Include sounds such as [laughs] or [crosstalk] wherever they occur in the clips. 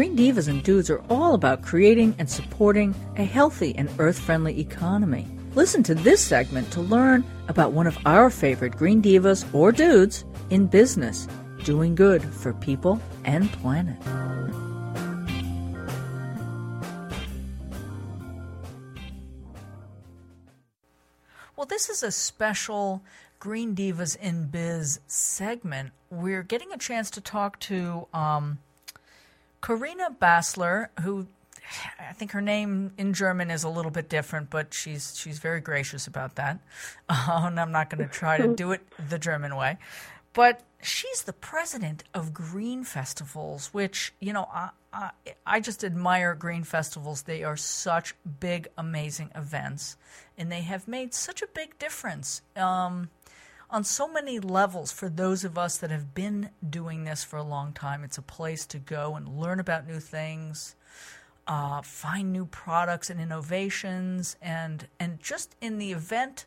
Green Divas and Dudes are all about creating and supporting a healthy and earth friendly economy. Listen to this segment to learn about one of our favorite Green Divas or Dudes in business, doing good for people and planet. Well, this is a special Green Divas in Biz segment. We're getting a chance to talk to um, Corinna Basler, who I think her name in German is a little bit different, but she's she's very gracious about that. Uh, [laughs] and I'm not going to try to do it the German way. But she's the president of Green Festivals, which you know I, I, I just admire Green Festivals. They are such big, amazing events, and they have made such a big difference. Um, on so many levels for those of us that have been doing this for a long time. It's a place to go and learn about new things, uh, find new products and innovations, and and just in the event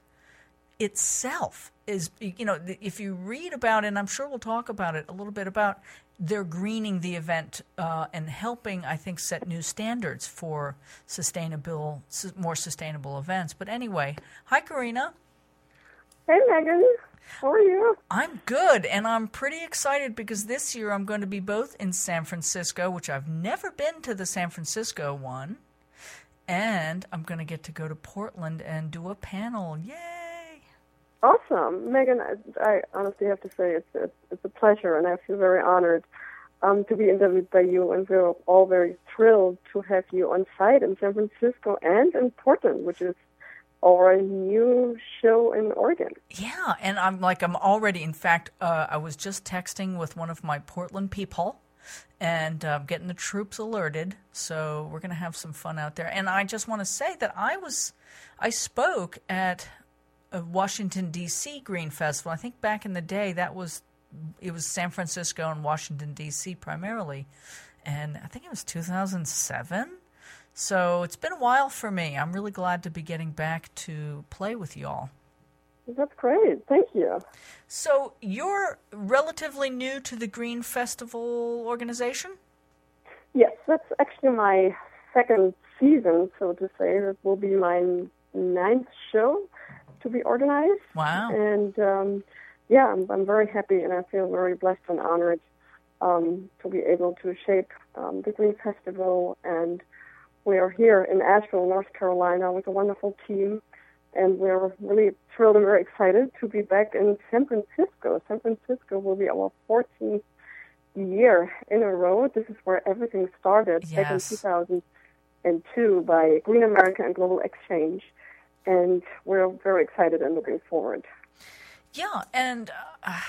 itself is you know if you read about it, and I'm sure we'll talk about it a little bit about they're greening the event uh, and helping, I think, set new standards for sustainable, more sustainable events. But anyway, hi, Corinna. Hey, Megan. How are you? I'm good, and I'm pretty excited because this year I'm going to be both in San Francisco, which I've never been to the San Francisco one, and I'm going to get to go to Portland and do a panel. Yay! Awesome, Megan. I, I honestly have to say it's, it's it's a pleasure, and I feel very honored um, to be interviewed by you, and we're all very thrilled to have you on site in San Francisco and in Portland, which is or a new show in Oregon. Yeah, and I'm like I'm already. In fact, uh, I was just texting with one of my Portland people, and uh, getting the troops alerted. So we're gonna have some fun out there. And I just want to say that I was, I spoke at a Washington D.C. Green Festival. I think back in the day that was, it was San Francisco and Washington D.C. primarily, and I think it was 2007 so it's been a while for me. I'm really glad to be getting back to play with y'all. That's great. Thank you. So you're relatively new to the Green Festival organization? Yes, that's actually my second season, so to say. It will be my ninth show to be organized. Wow. And um, yeah, I'm, I'm, very happy and I feel very blessed and honored um, to be able to shape um, the Green Festival and we are here in Asheville, North Carolina, with a wonderful team, and we're really thrilled and very excited to be back in San Francisco. San Francisco will be our 14th year in a row. This is where everything started yes. back in 2002 by Green America and Global Exchange, and we're very excited and looking forward. Yeah, and. Uh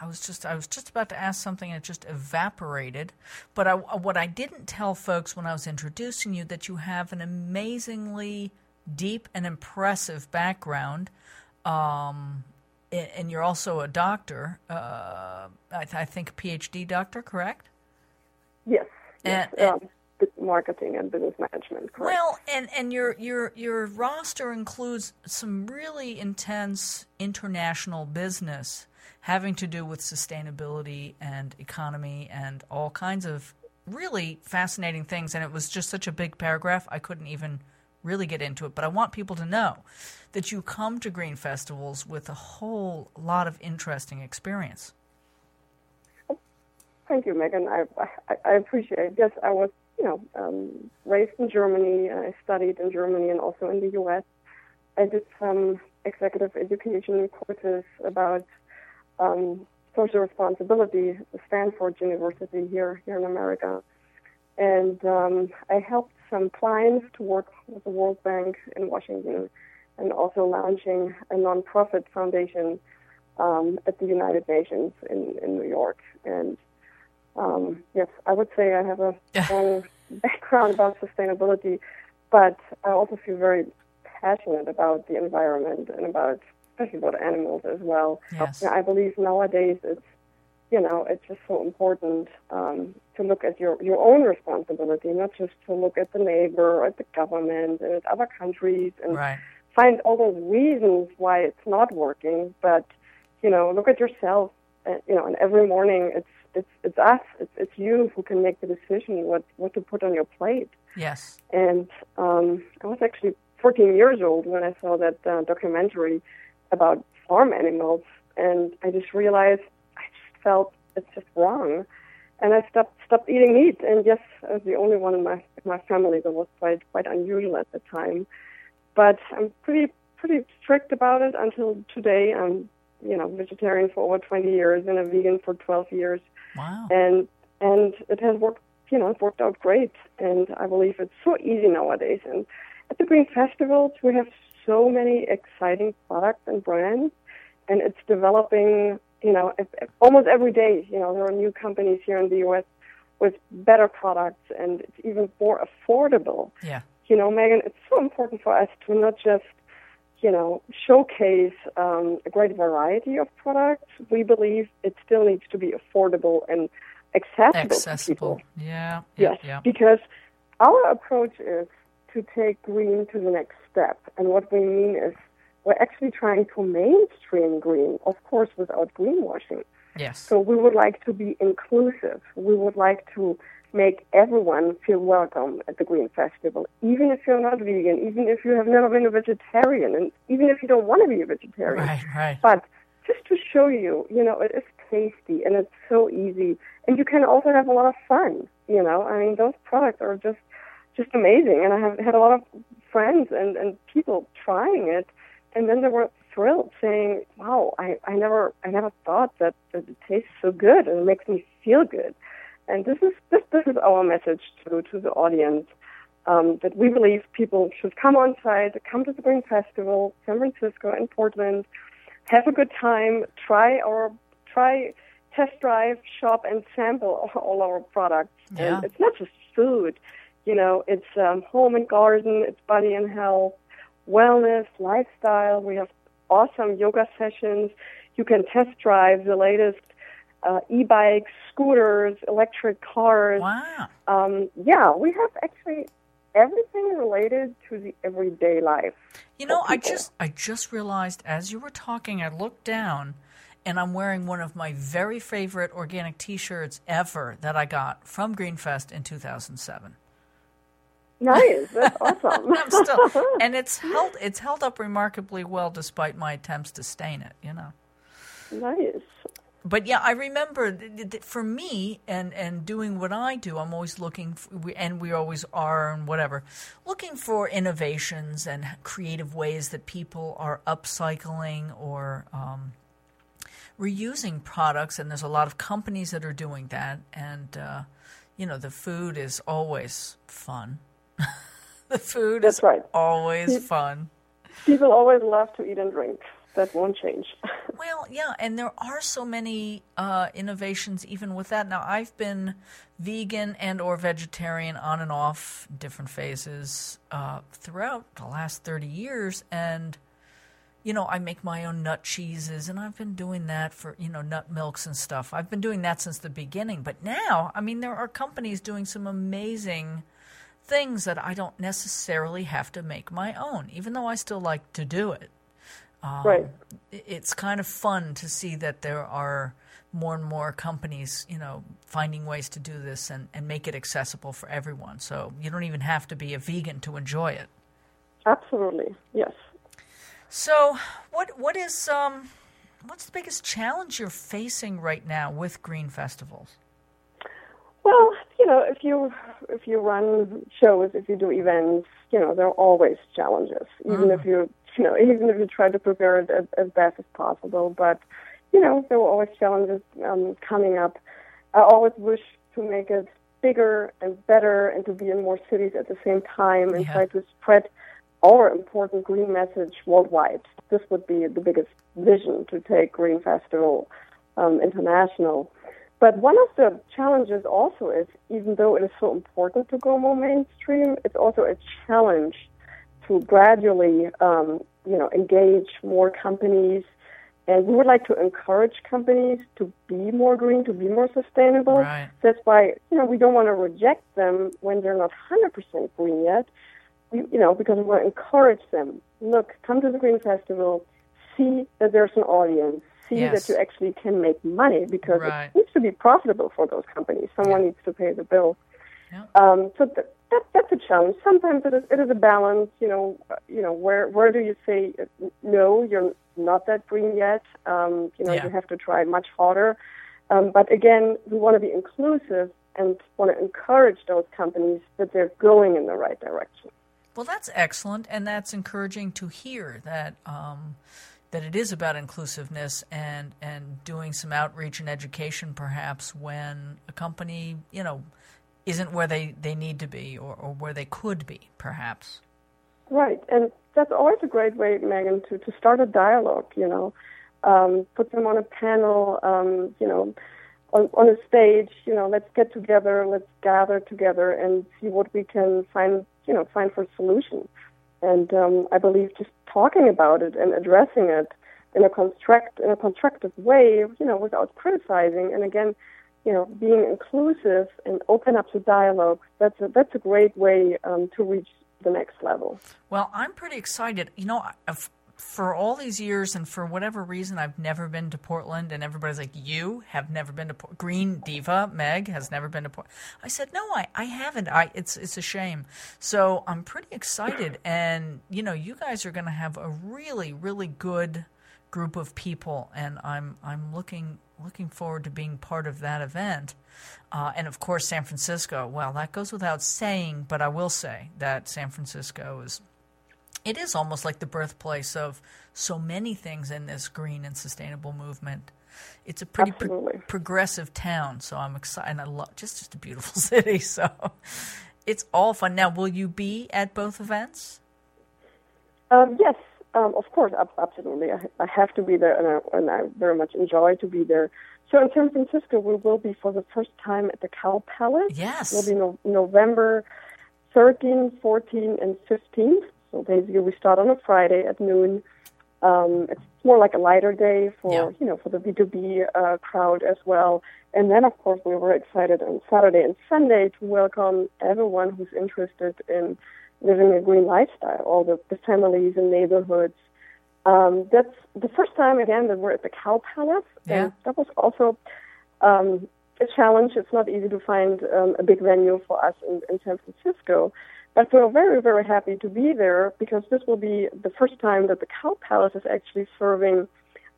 I was just I was just about to ask something and it just evaporated. But I, what I didn't tell folks when I was introducing you that you have an amazingly deep and impressive background, um, and you're also a doctor. Uh, I, I, think a PhD doctor, correct? Yes. And, yes. Um, marketing and business management. Correct? Well, and and your your your roster includes some really intense international business having to do with sustainability and economy and all kinds of really fascinating things. And it was just such a big paragraph, I couldn't even really get into it. But I want people to know that you come to green festivals with a whole lot of interesting experience. Thank you, Megan. I, I, I appreciate it. Yes, I was, you know, um, raised in Germany. I studied in Germany and also in the U.S. I did some executive education courses about um, social responsibility, at Stanford University here here in America, and um, I helped some clients to work with the World Bank in Washington, and also launching a nonprofit foundation um, at the United Nations in, in New York. And um, yes, I would say I have a [laughs] strong background about sustainability, but I also feel very passionate about the environment and about especially about animals as well. Yes. I believe nowadays it's you know it's just so important um, to look at your your own responsibility, not just to look at the neighbor or at the government and at other countries and right. find all those reasons why it's not working, but you know look at yourself. Uh, you know, and every morning it's it's it's us, it's it's you who can make the decision what what to put on your plate. Yes. And um, I was actually 14 years old when I saw that uh, documentary about farm animals, and I just realized I just felt it's just wrong, and I stopped stopped eating meat. And yes, I was the only one in my in my family that was quite quite unusual at the time. But I'm pretty pretty strict about it until today. I'm you know vegetarian for over 20 years and a vegan for 12 years. Wow. And and it has worked you know, it worked out great. And I believe it's so easy nowadays. And at the Green Festivals, we have so many exciting products and brands, and it's developing, you know, almost every day. You know, there are new companies here in the U.S. with better products, and it's even more affordable. Yeah. You know, Megan, it's so important for us to not just you know, showcase um, a great variety of products. We believe it still needs to be affordable and accessible, accessible. to people. Yeah, yes, yeah. because our approach is to take green to the next step. And what we mean is we're actually trying to mainstream green, of course, without greenwashing. Yes. So we would like to be inclusive. We would like to make everyone feel welcome at the Green Festival, even if you're not vegan, even if you have never been a vegetarian, and even if you don't want to be a vegetarian. Right, right. But just to show you, you know, it is tasty and it's so easy, and you can also have a lot of fun. You know, I mean, those products are just just amazing, and I have had a lot of friends and and people trying it, and then they were thrilled, saying, "Wow, I I never I never thought that that it tastes so good and it makes me feel good." And this is this this is our message to to the audience. Um, that we believe people should come on site, come to the Green Festival, San Francisco and Portland, have a good time, try our try test drive, shop, and sample [laughs] all our products. Yeah. And it's not just food, you know, it's um, home and garden, it's body and health, wellness, lifestyle. We have awesome yoga sessions. You can test drive the latest uh, e-bikes, scooters, electric cars. Wow. Um, yeah, we have actually everything related to the everyday life. You know, I just I just realized as you were talking, I looked down and I'm wearing one of my very favorite organic t-shirts ever that I got from Greenfest in 2007. Nice, that's [laughs] awesome. Still, [laughs] and it's held it's held up remarkably well despite my attempts to stain it, you know. nice. But yeah, I remember th- th- for me and and doing what I do, I'm always looking, for, and we always are, and whatever, looking for innovations and creative ways that people are upcycling or um, reusing products. And there's a lot of companies that are doing that, and uh, you know, the food is always fun. [laughs] the food That's is right. always fun. People always love to eat and drink. That won't change. [laughs] Well, yeah, and there are so many uh, innovations even with that. Now, I've been vegan and or vegetarian on and off different phases uh, throughout the last 30 years and you know, I make my own nut cheeses and I've been doing that for, you know, nut milks and stuff. I've been doing that since the beginning. But now, I mean, there are companies doing some amazing things that I don't necessarily have to make my own, even though I still like to do it right. it's kind of fun to see that there are more and more companies, you know, finding ways to do this and, and make it accessible for everyone. So you don't even have to be a vegan to enjoy it. Absolutely. Yes. So what what is um what's the biggest challenge you're facing right now with green festivals? Well, you know, if you if you run shows, if you do events, you know, there are always challenges. Even if you you know, even if you try to prepare it as, as best as possible, but you know, there were always challenges um, coming up. I always wish to make it bigger and better and to be in more cities at the same time and Yeah. try to spread our important green message worldwide. This would be the biggest vision to take Green Festival um, international. But one of the challenges also is, even though it is so important to go more mainstream, it's also a challenge to gradually, um, you know, engage more companies. And we would like to encourage companies to be more green, to be more sustainable. Right. That's why, you know, we don't want to reject them when they're not 100% green yet. We, you know, because we want to encourage them. Look, come to the Green Festival, see that there's an audience, see Yes. that you actually can make money because Right. it needs to be profitable for those companies. Someone Yeah. needs to pay the bill. Yeah. Um, so that, that that's a challenge. Sometimes it is, it is a balance. You know, uh, you know where where do you say uh, no? You're not that green yet. Um, you know, Yeah. you have to try much harder. Um, but again, we want to be inclusive and want to encourage those companies that they're going in the right direction. Well, that's excellent, and that's encouraging to hear that um, that it is about inclusiveness and and doing some outreach and education, perhaps when a company, you know, isn't where they, they need to be or, or where they could be, perhaps. Right, and that's always a great way, Megan, to, to start a dialogue. You know, um, put them on a panel. Um, you know, on, on a stage. You know, let's get together, let's gather together, and see what we can find. You know, find for solutions. And um, I believe just talking about it and addressing it in a construct in a constructive way. You know, without criticizing, and again. You know, being inclusive and open up to dialogue. That's a, that's a great way um, to reach the next level. Well, I'm pretty excited. You know, for all these years and for whatever reason, I've never been to Portland, and everybody's like, "You have never been to Por- Green Diva." Meg has never been to Portland. I said, "No, I, I haven't. I it's it's a shame." So I'm pretty excited, and you know, you guys are going to have a really really good group of people, and I'm I'm looking looking forward to being part of that event. Uh, and of course, San Francisco. Well, that goes without saying, but I will say that San Francisco is it is almost like the birthplace of so many things in this green and sustainable movement. It's a pretty pro- progressive town, so I'm excited. And I love just just a beautiful [laughs] city. So it's all fun. Now, will you be at both events? Um, yes, um, of course, absolutely. I, I have to be there, and I, and I very much enjoy to be there. So in San Francisco, we will be for the first time at the Cow Palace. Yes. It'll be no, November 13, 14, and 15. So basically, we start on a Friday at noon. Um, it's more like a lighter day for Yeah. you know for the B2B uh, crowd as well. And then, of course, we were excited on Saturday and Sunday to welcome everyone who's interested in living a green lifestyle, all the, the families and neighborhoods. Um, that's the first time again that we're at the Cow Palace, Yeah. and that was also um, a challenge. It's not easy to find um, a big venue for us in, in San Francisco, but we're very, very happy to be there because this will be the first time that the Cow Palace is actually serving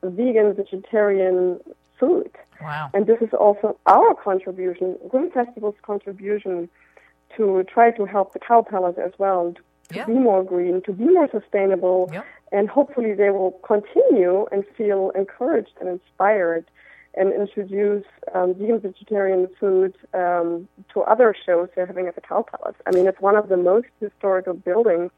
vegan, vegetarian food. Wow. And this is also our contribution, Green Festival's contribution to try to help the Cow Palace as well to Yeah. be more green, to be more sustainable, Yep. and hopefully they will continue and feel encouraged and inspired and introduce um, vegan vegetarian food um, to other shows they're having at the Cow Palace. I mean, it's one of the most historical buildings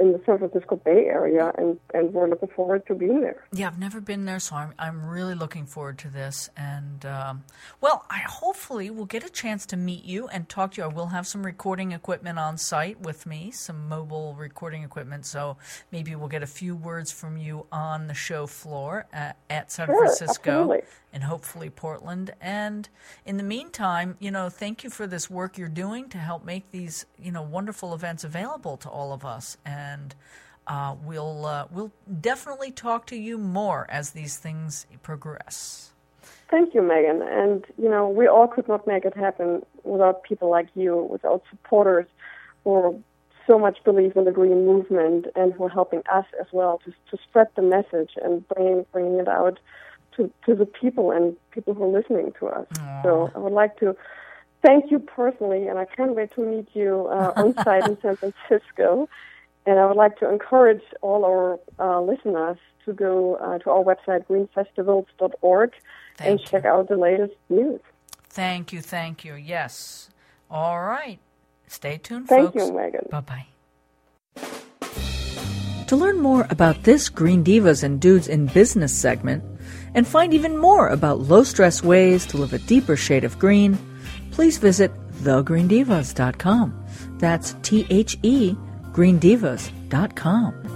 in the San Francisco Bay Area, and, and we're looking forward to being there. Yeah, I've never been there, so I'm I'm really looking forward to this. And um, well, I hopefully will get a chance to meet you and talk to you. I will have some recording equipment on site with me, some mobile recording equipment. So maybe we'll get a few words from you on the show floor at, at San Sure, Francisco absolutely. and hopefully Portland. And in the meantime, you know, thank you for this work you're doing to help make these, you know, wonderful events available to all of us. And uh, we'll uh, we'll definitely talk to you more as these things progress. Thank you, Megan. And, you know, we all could not make it happen without people like you, without supporters who so much believe in the green movement and who are helping us as well to, to spread the message and bringing, bringing it out to, to the people and people who are listening to us. So I would like to thank you personally, and I can't wait to meet you uh, on site in San Francisco. And I would like to encourage all our uh, listeners to go uh, to our website, greenfestivals.org, and Thank check out the latest news. Thank you, thank you. Yes. All right. Stay tuned, Thank folks. you, Megan. Bye bye. To learn more about this Green Divas and Dudes in Business segment, and find even more about low stress ways to live a deeper shade of green, please visit thegreendivas.com. That's T H E, greendivas.com.